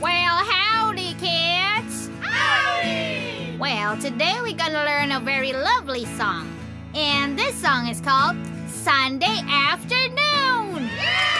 Well, howdy, kids! Howdy! Well, today we're gonna learn a very lovely song. And this song is called Sunday Afternoon! Yeah!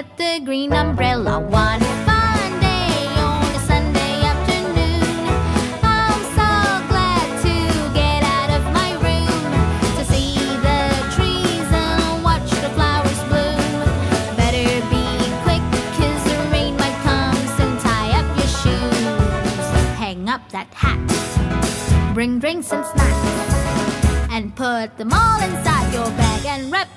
get the green umbrella. One fine day on a Sunday afternoon, I'm so glad to get out of my room to see the trees and watch the flowers bloom. Better be the rain might come. Tie up your shoes, hang up that hat, bring drinks and snacks, and put them all inside your bag and wrap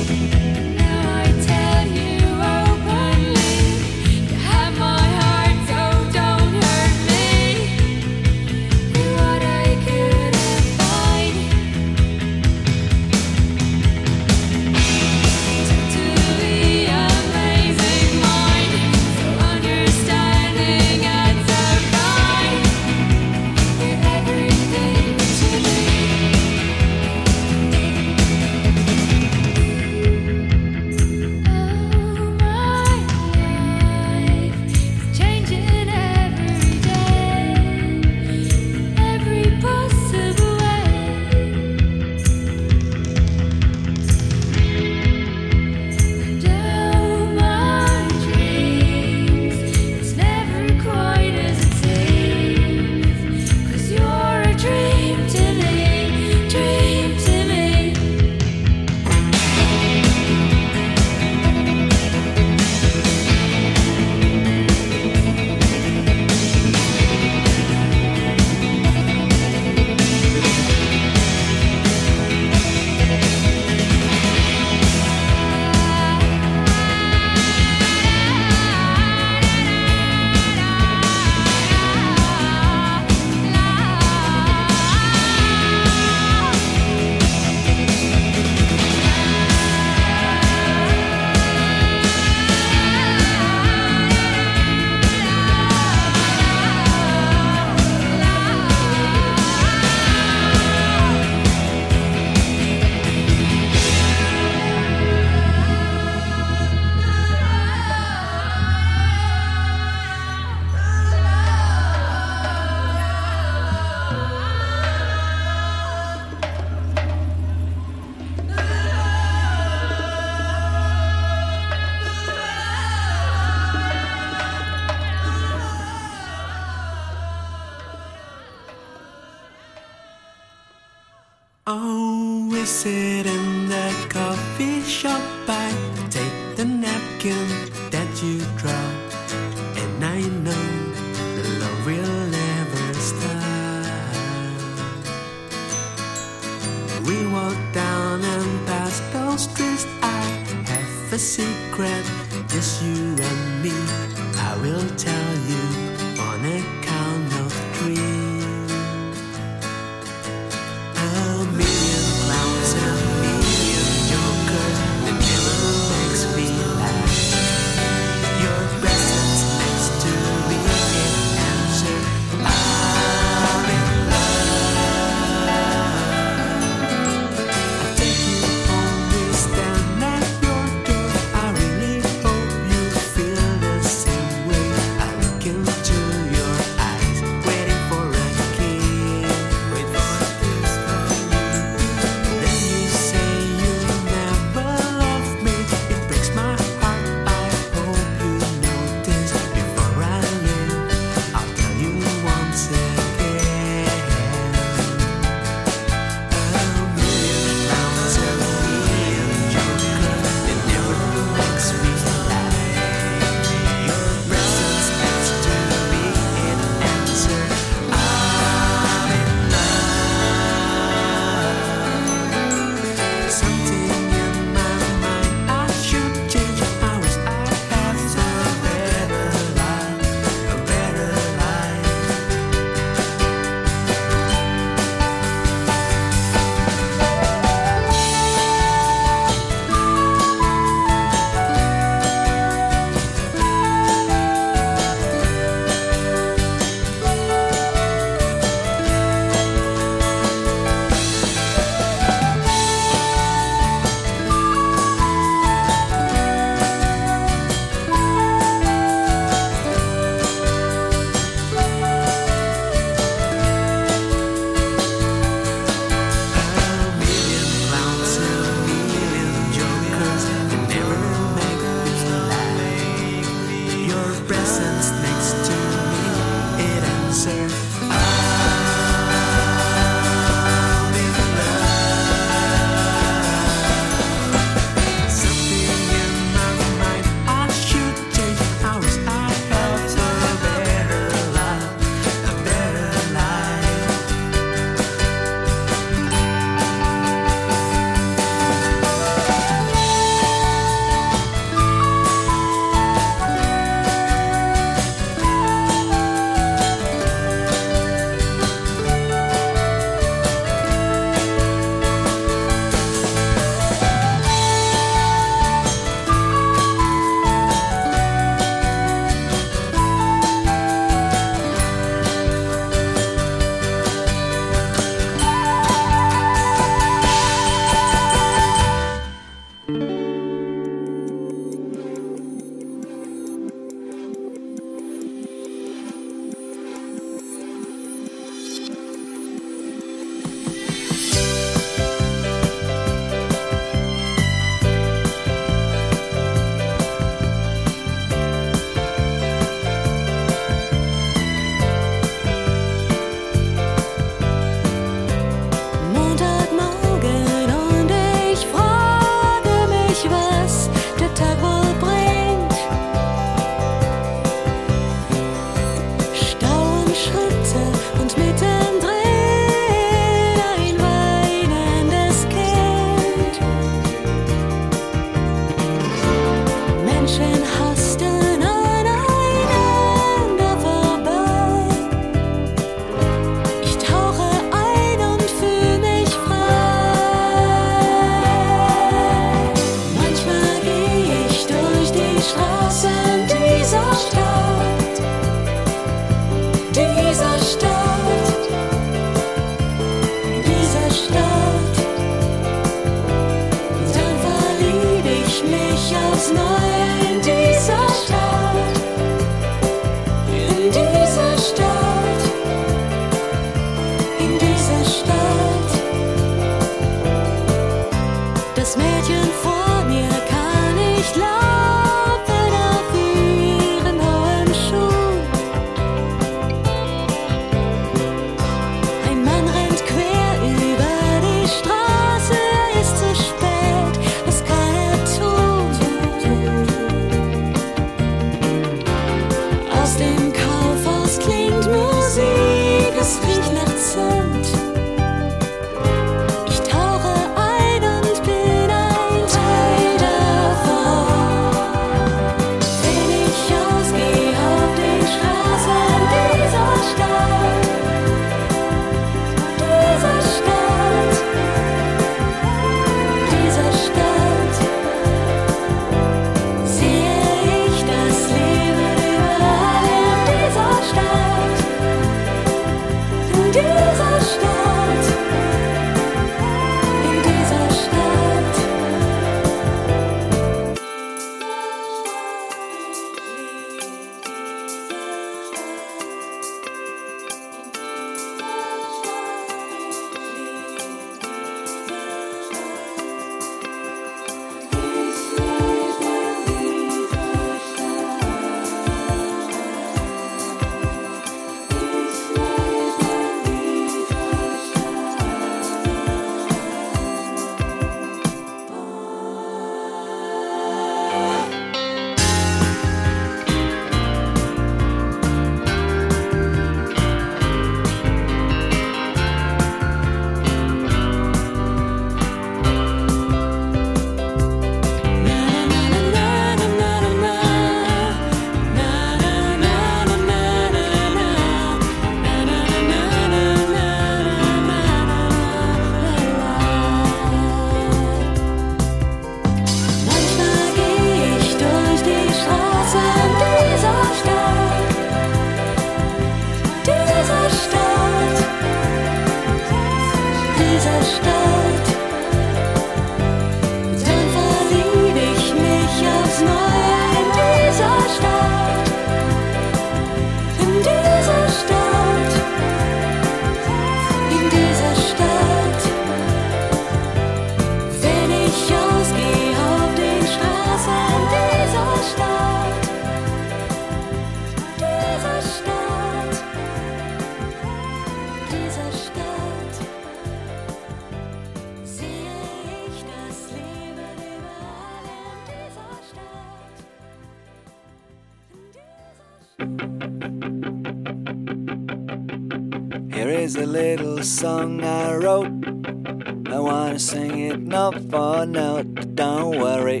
I wanna sing it note for note. Don't worry.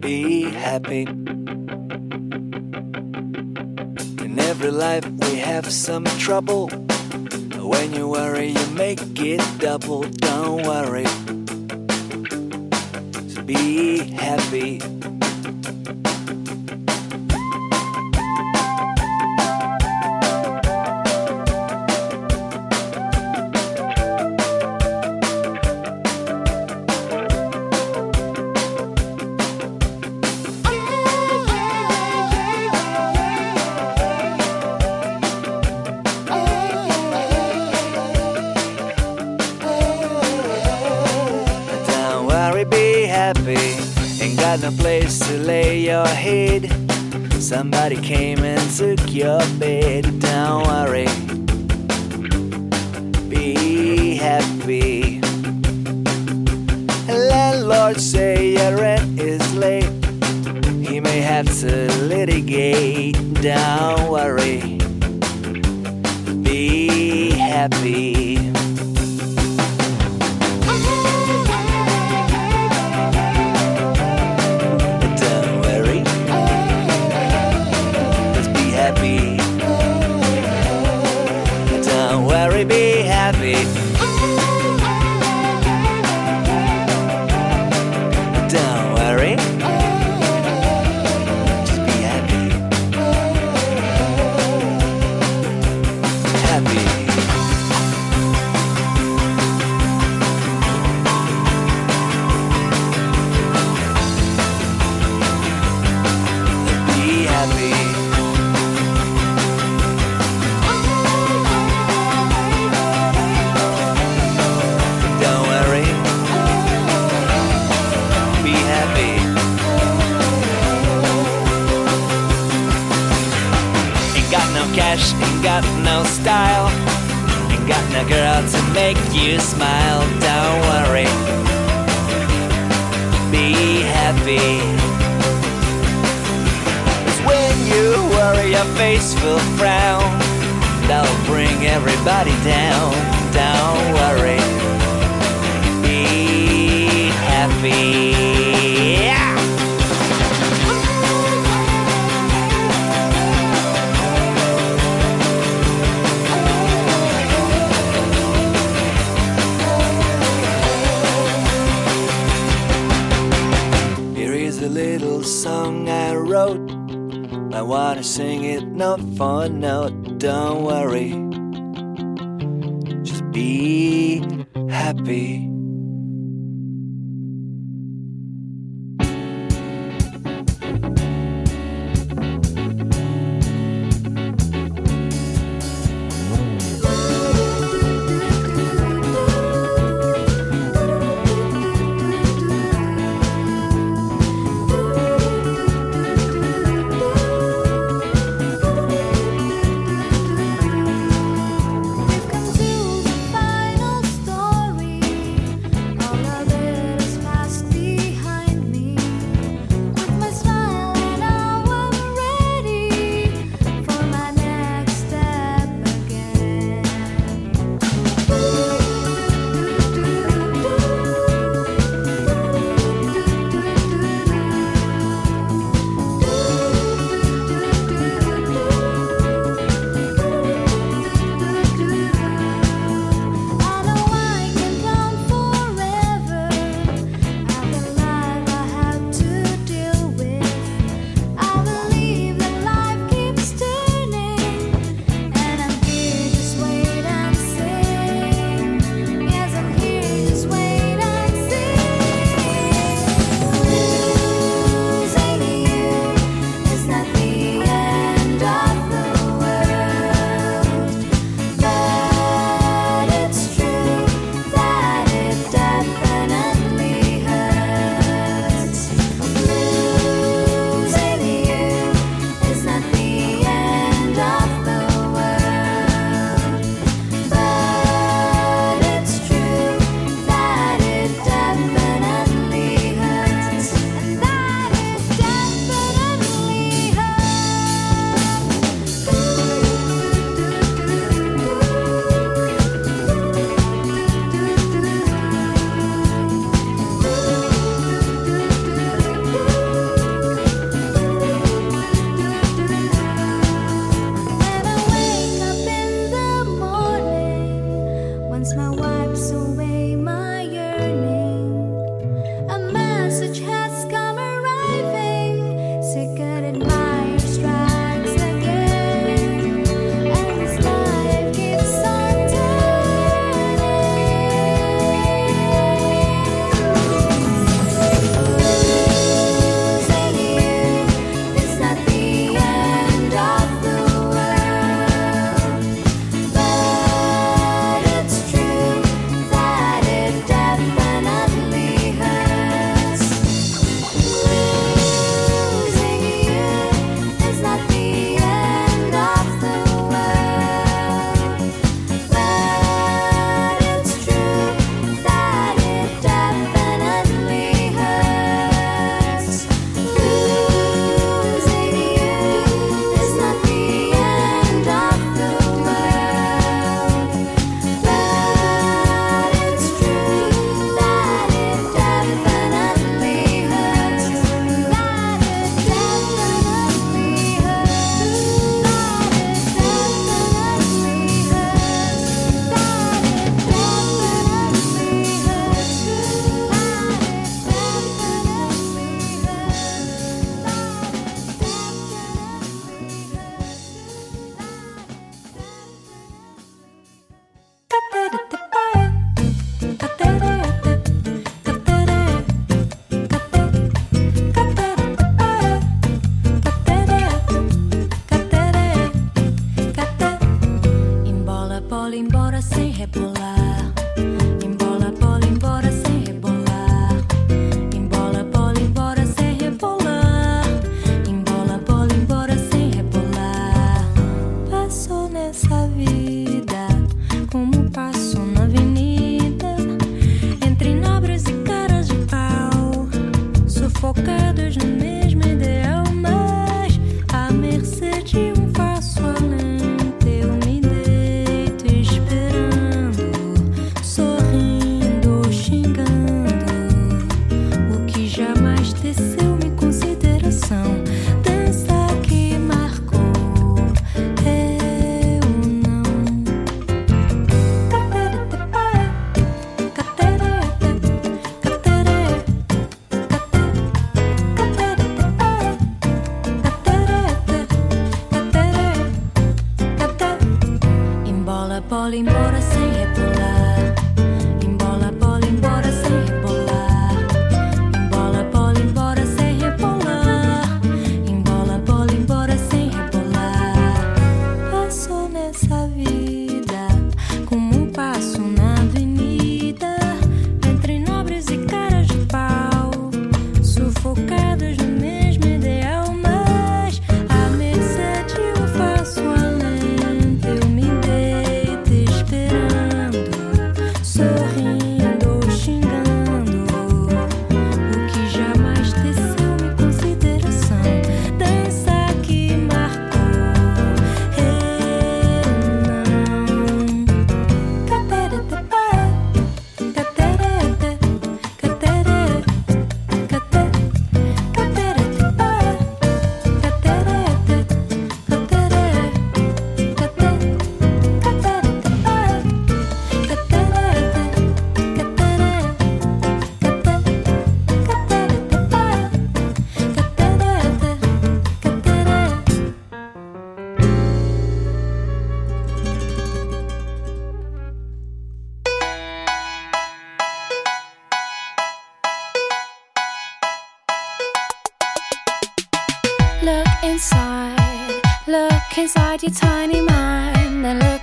Be happy. In every life we have some trouble. When you worry, you make it double. Don't worry. So be happy. Somebody came and took your bed. No girl to make you smile. Don't worry. Be happy. Cause when you worry, your face will frown. That'll bring everybody down. Don't worry. Be happy. Wanna sing it note for note. Don't worry. Just be happy.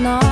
not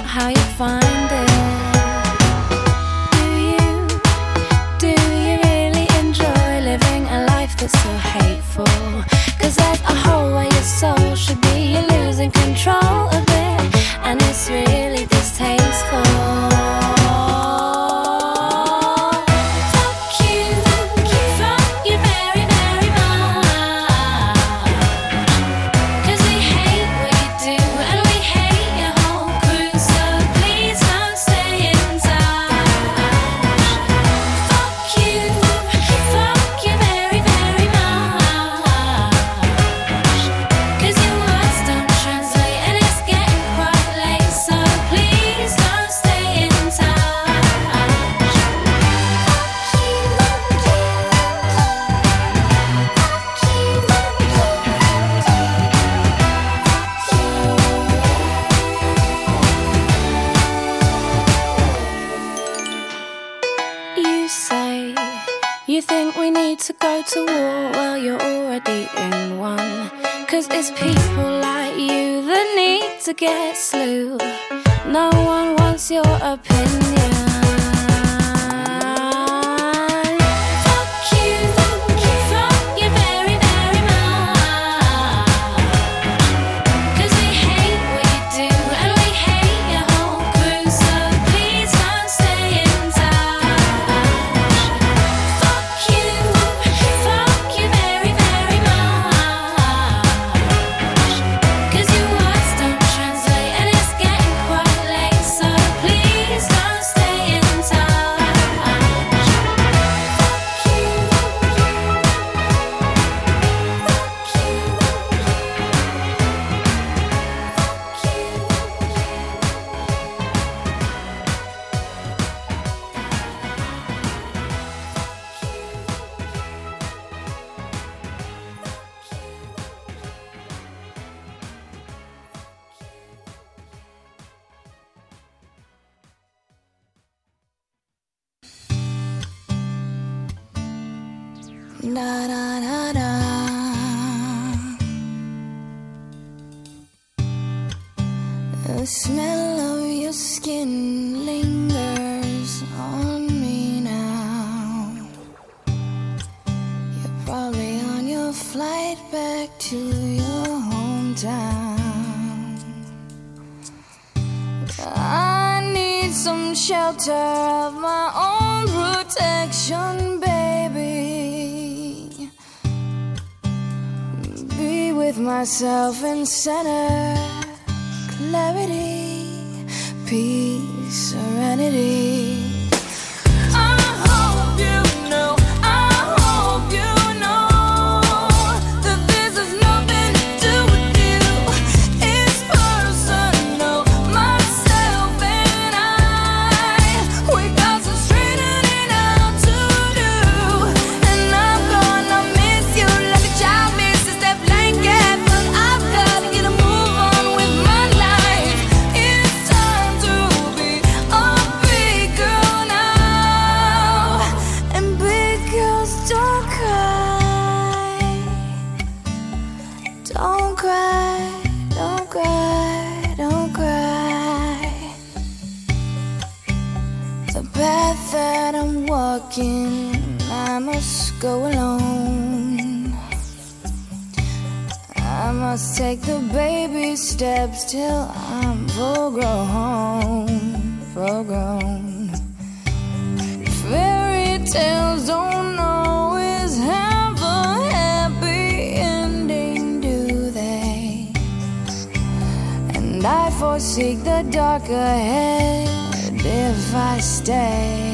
some shelter of my own protection, baby. Be with myself in center, clarity, peace, serenity. take the baby steps till I'm full grown, full grown. Fairy tales don't always have a happy ending, do they? And I foresee the dark ahead if I stay.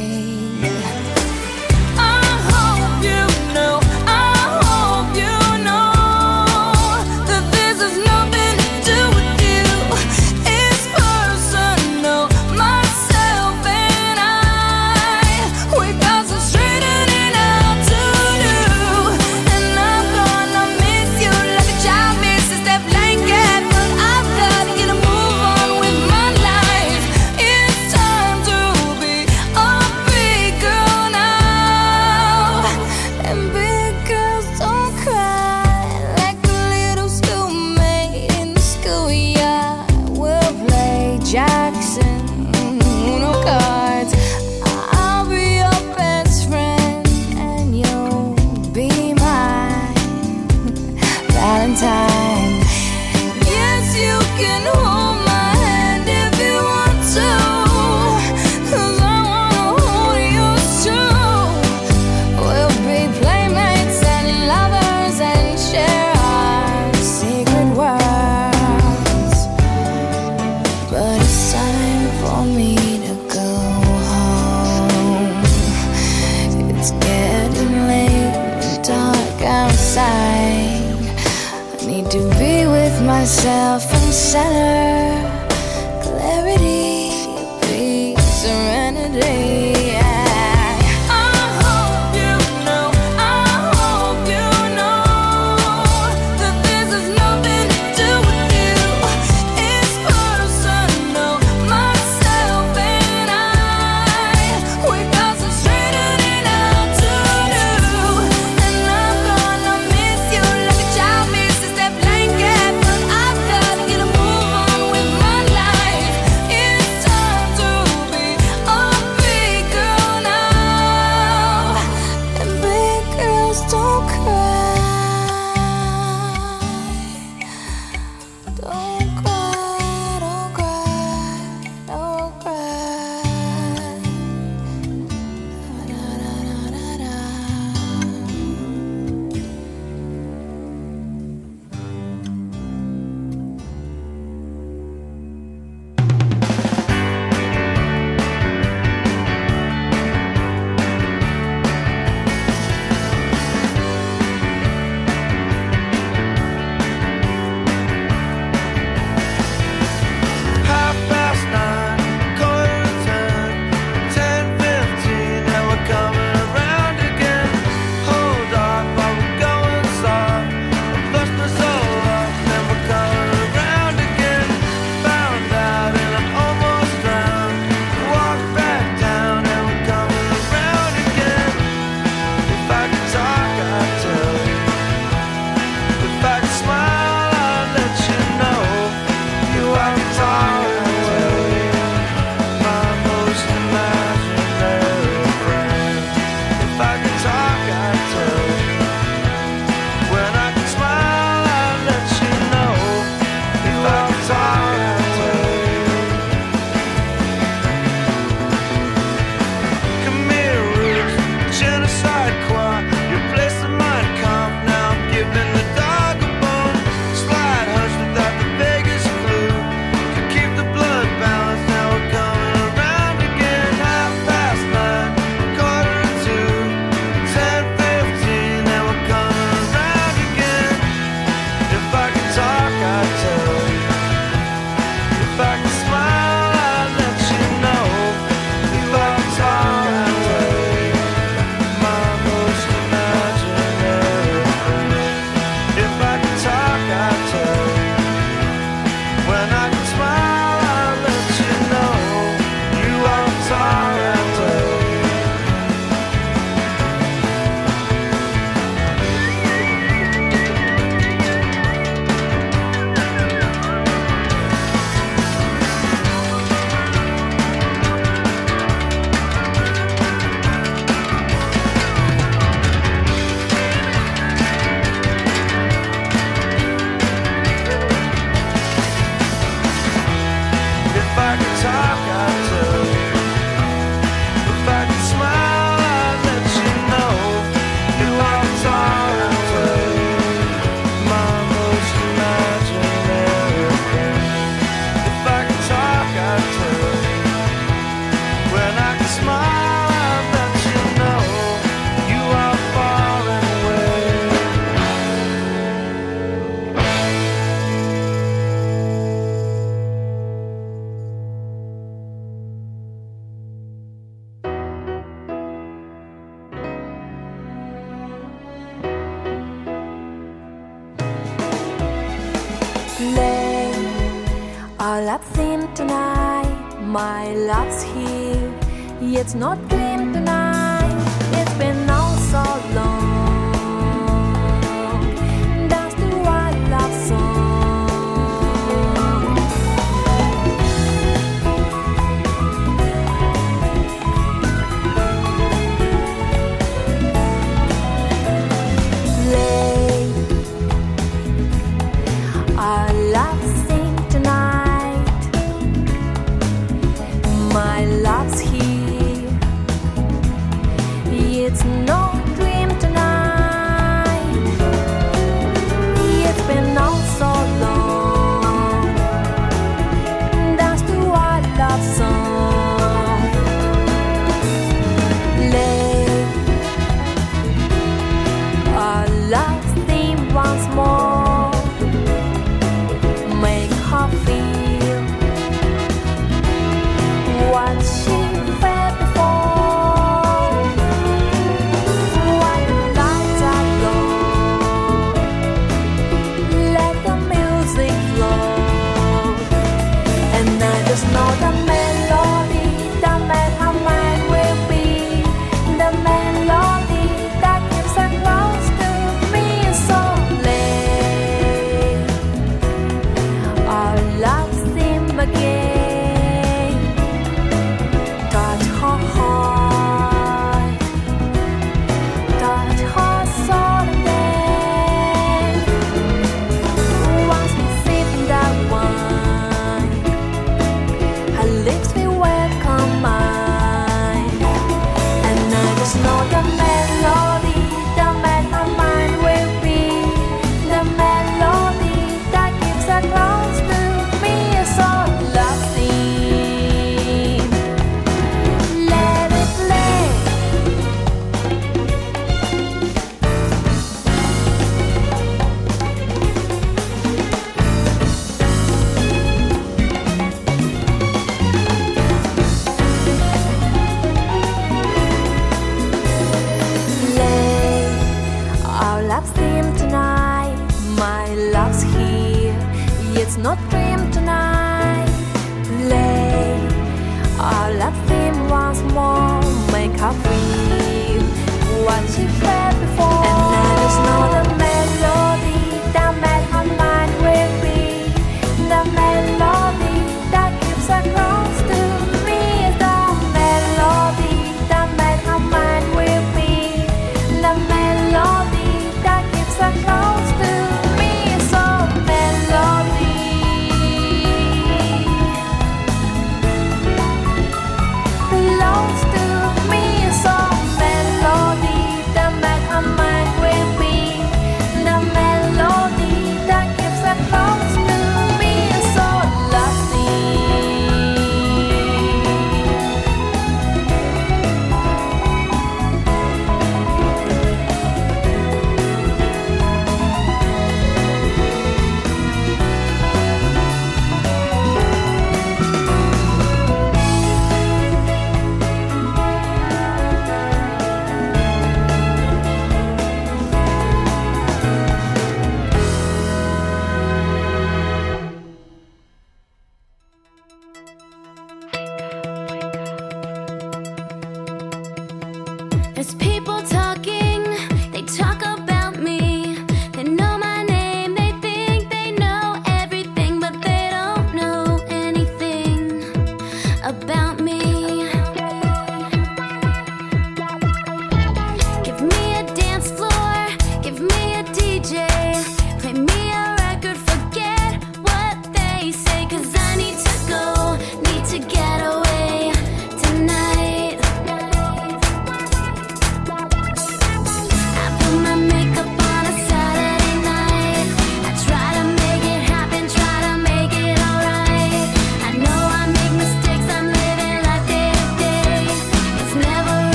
It's not dream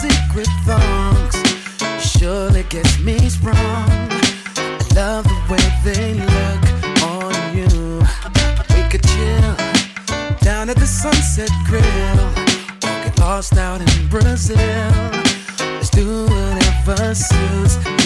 secret thongs surely gets me sprung. I love the way they look on you. We could chill down at the Sunset Grill, or get lost out in Brazil. Let's do whatever suits.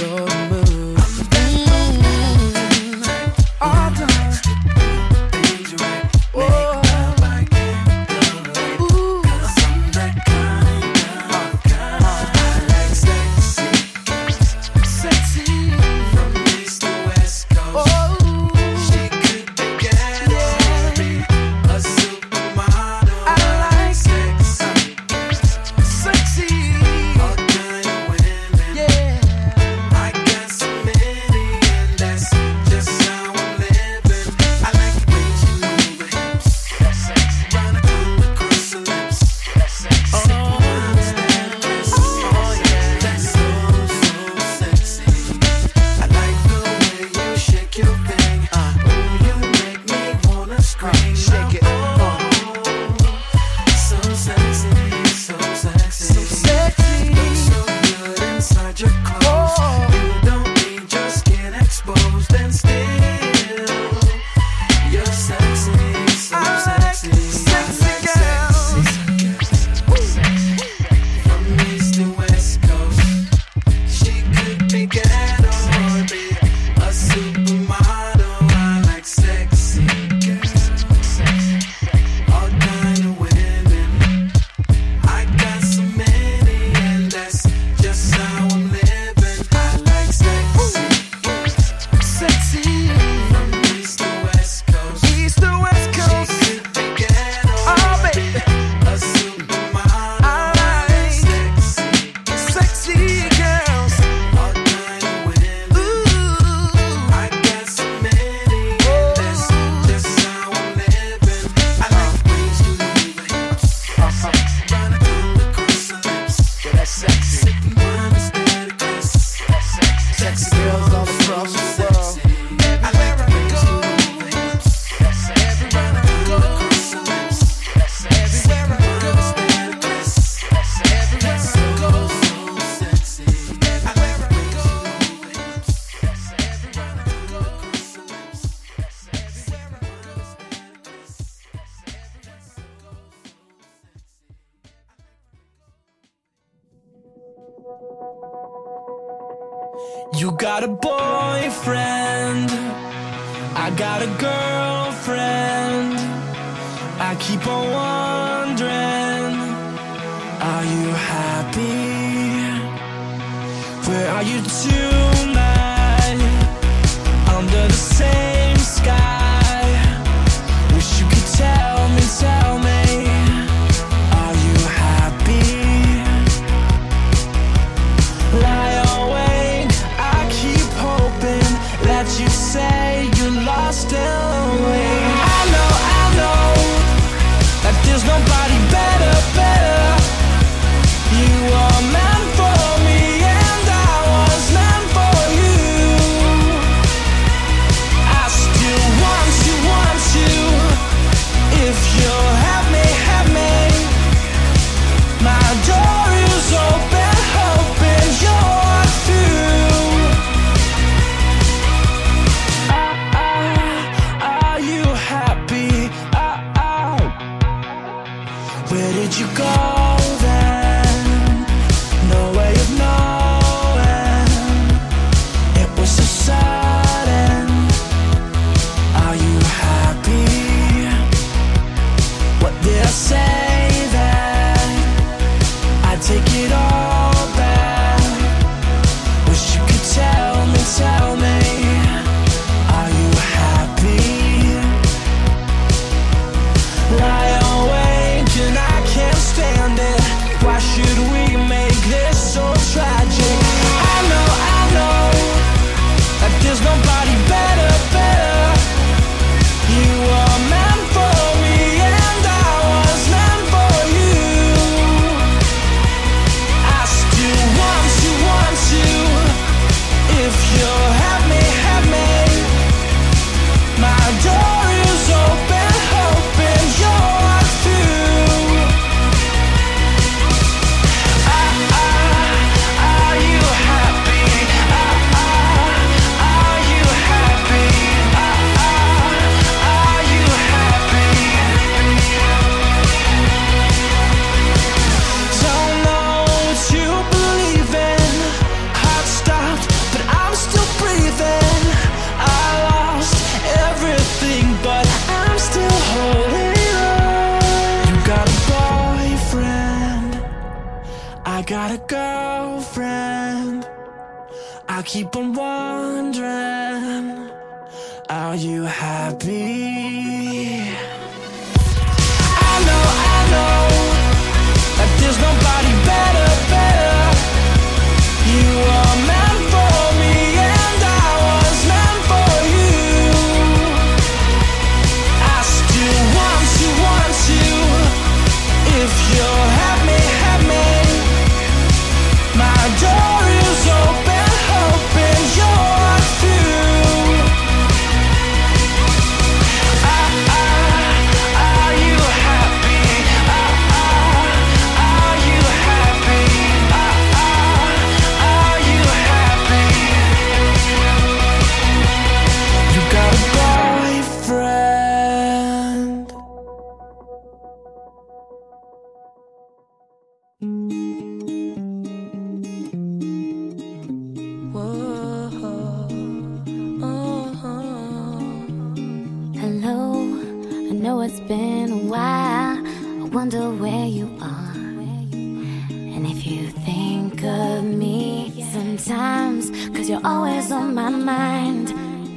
It's been a while. I wonder where you are. And if you think of me sometimes, cause you're always on my mind.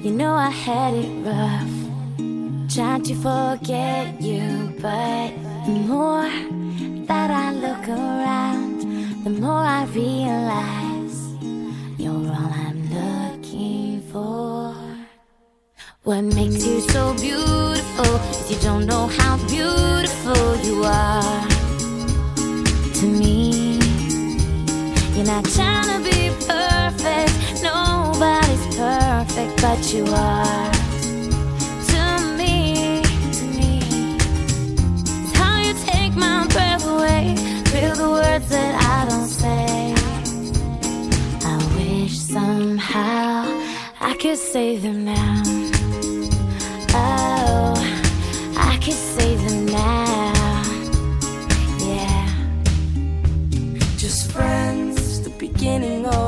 You know I had it rough. Tried to forget you, but the more that I look around, the more I realize you're all I'm looking for. What makes you so beautiful is you don't know how beautiful you are to me. You're not trying to be perfect, nobody's perfect, but you are to me. To me, it's how you take my breath away, feel the words that I don't say. I wish somehow I could save them now. Oh, I could save them now. Yeah. Just friends, the beginning or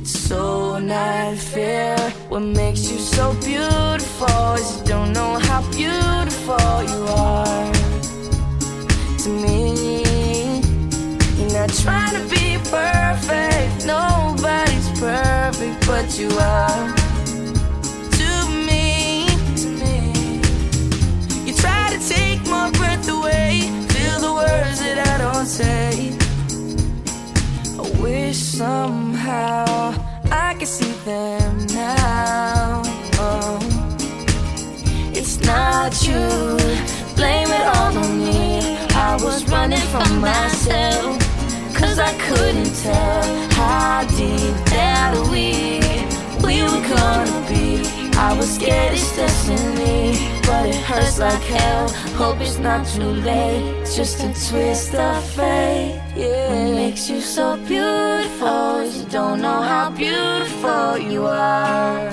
It's so not fair. What makes you so beautiful is you don't know how beautiful you are to me. You're not trying to be perfect. Nobody's perfect, but you are to me. To me. You try to take my breath away. Feel the words that I don't say. Somehow I can see them now. Oh. It's not you, blame it all on me. I was running from myself, cause I couldn't tell how deep that we, we were gonna be. I was scared it's destiny, but it hurts like hell. Hope it's not too late, just a twist of fate. Yeah. What makes you so beautiful is you don't know how beautiful you are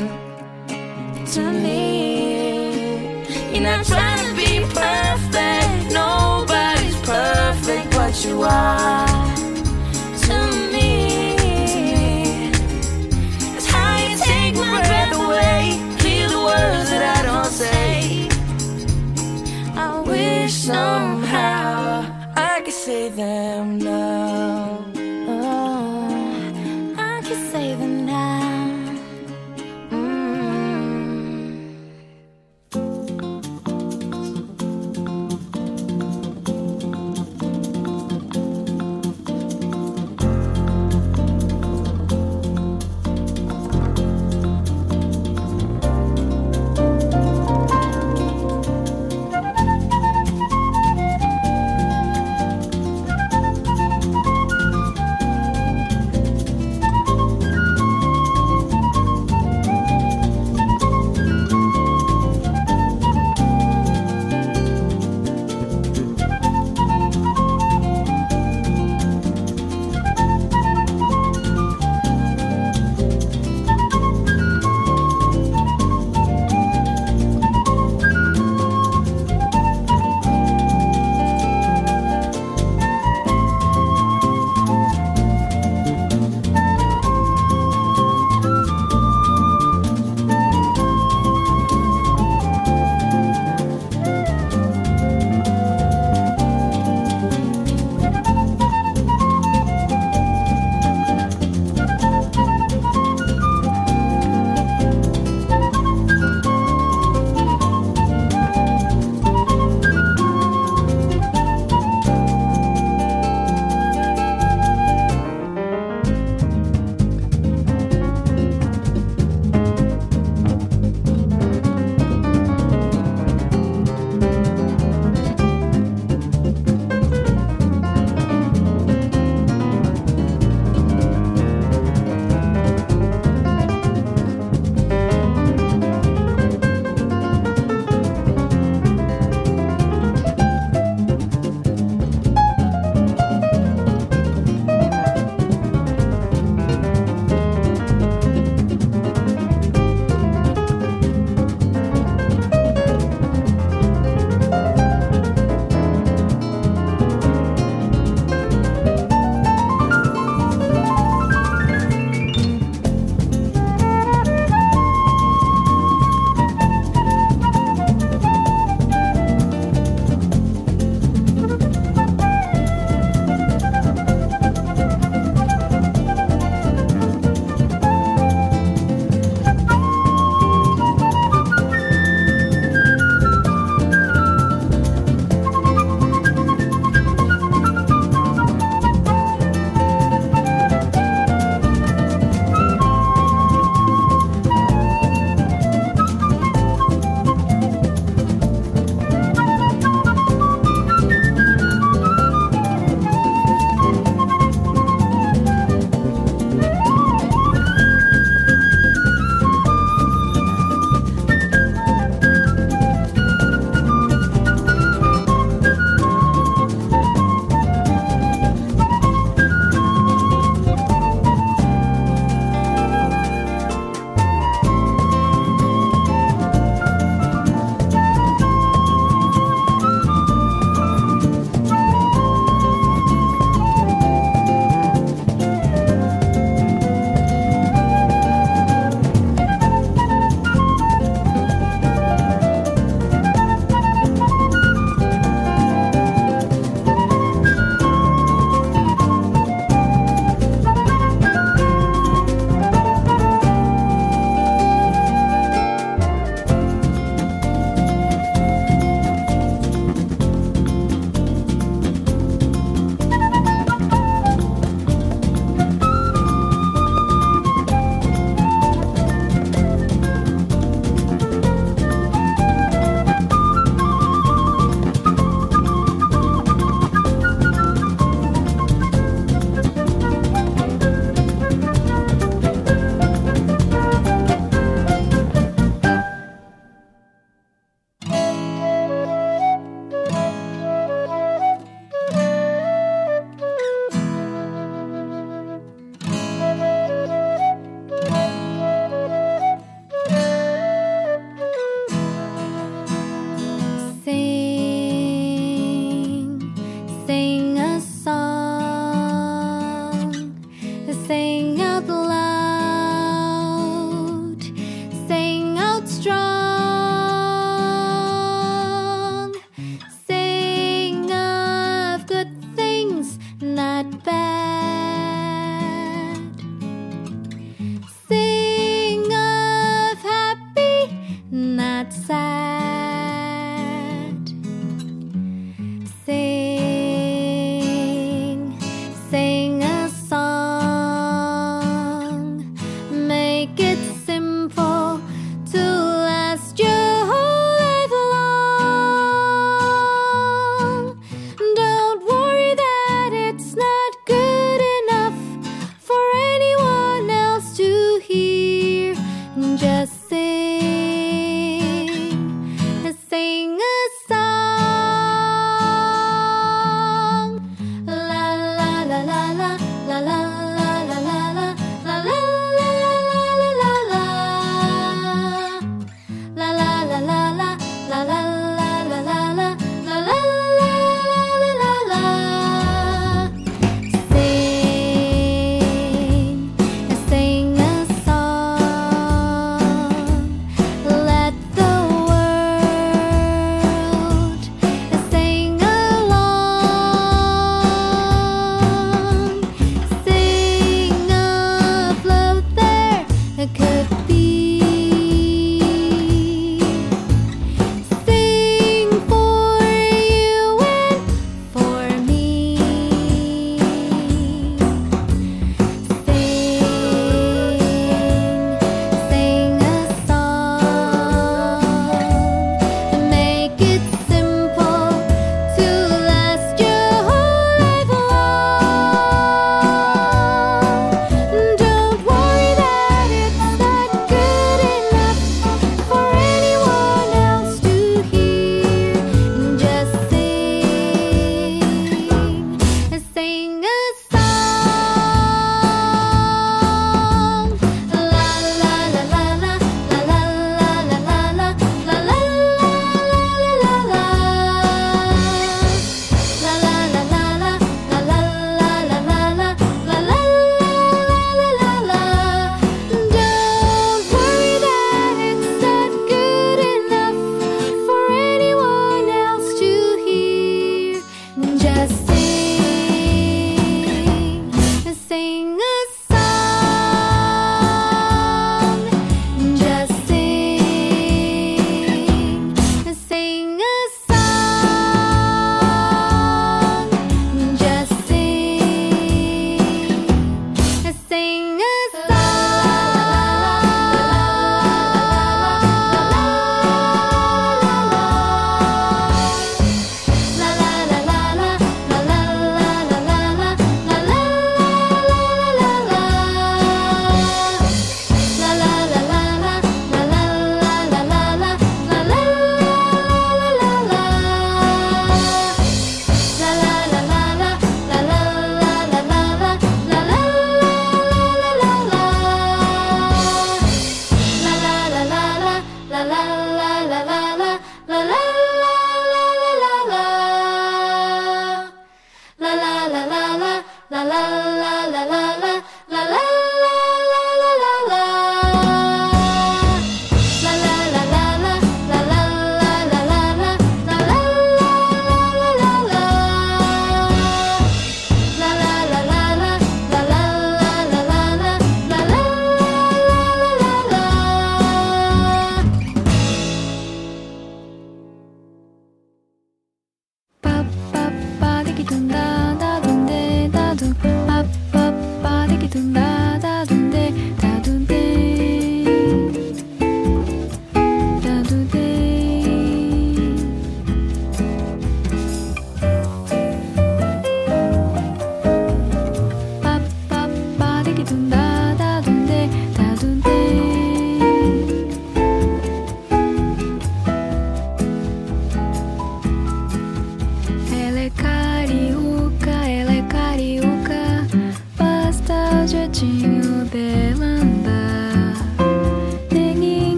to me. You're not trying to be perfect, nobody's perfect, but you are to me. It's how you take my breath away, feel the words that I don't say. I wish could say them now.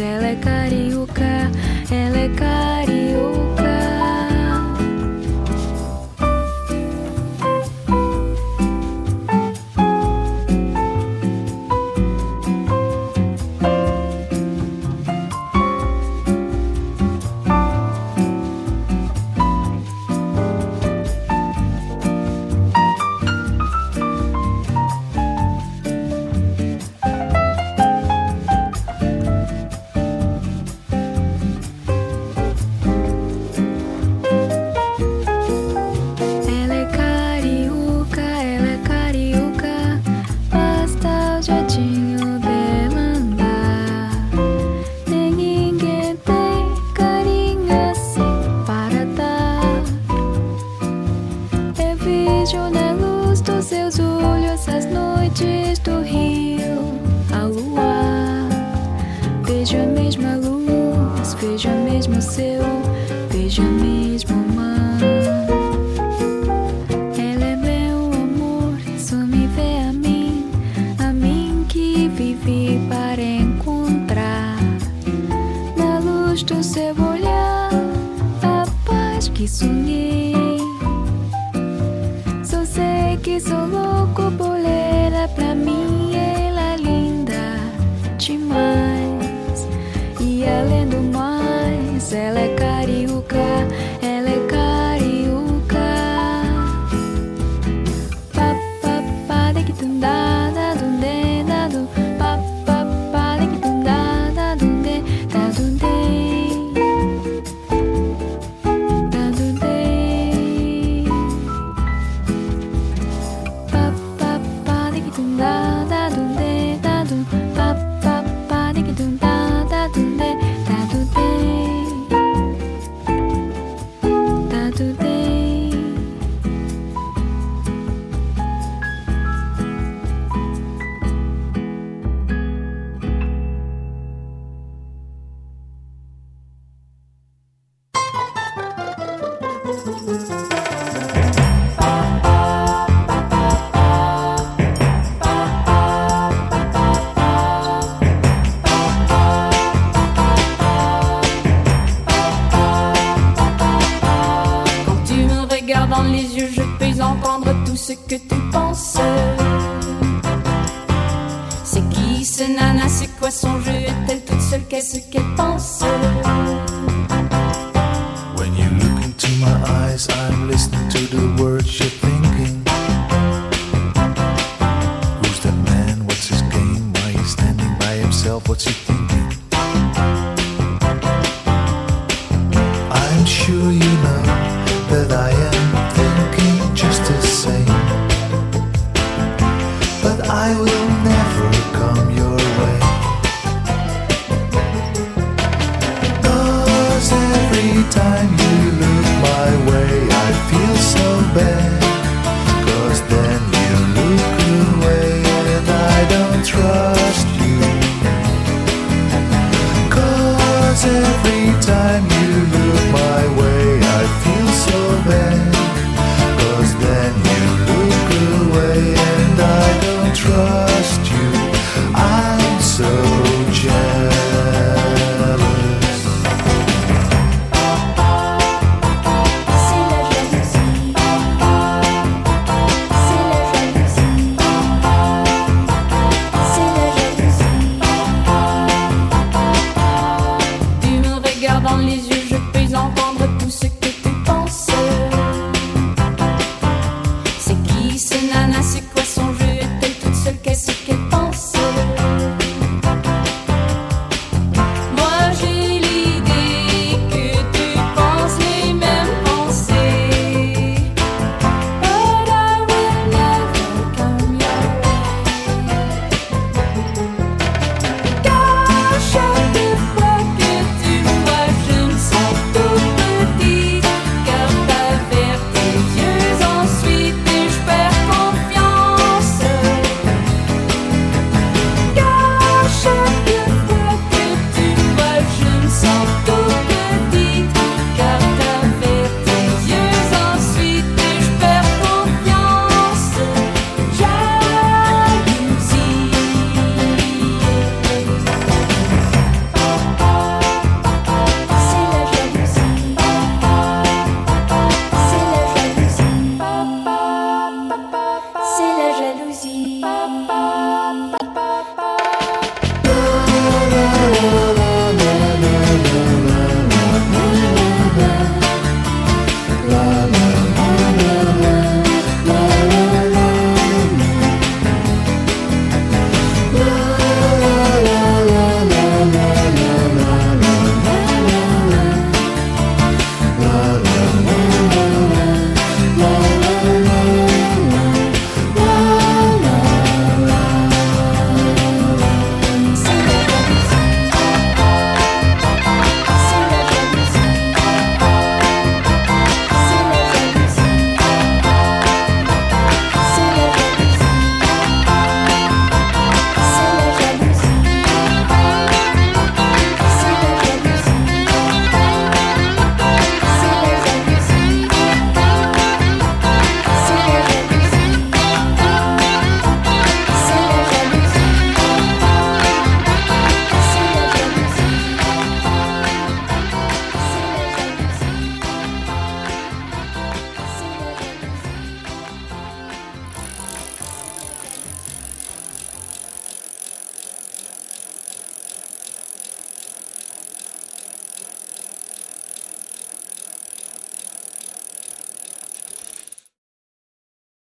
Ela é carioca, ela é carioca.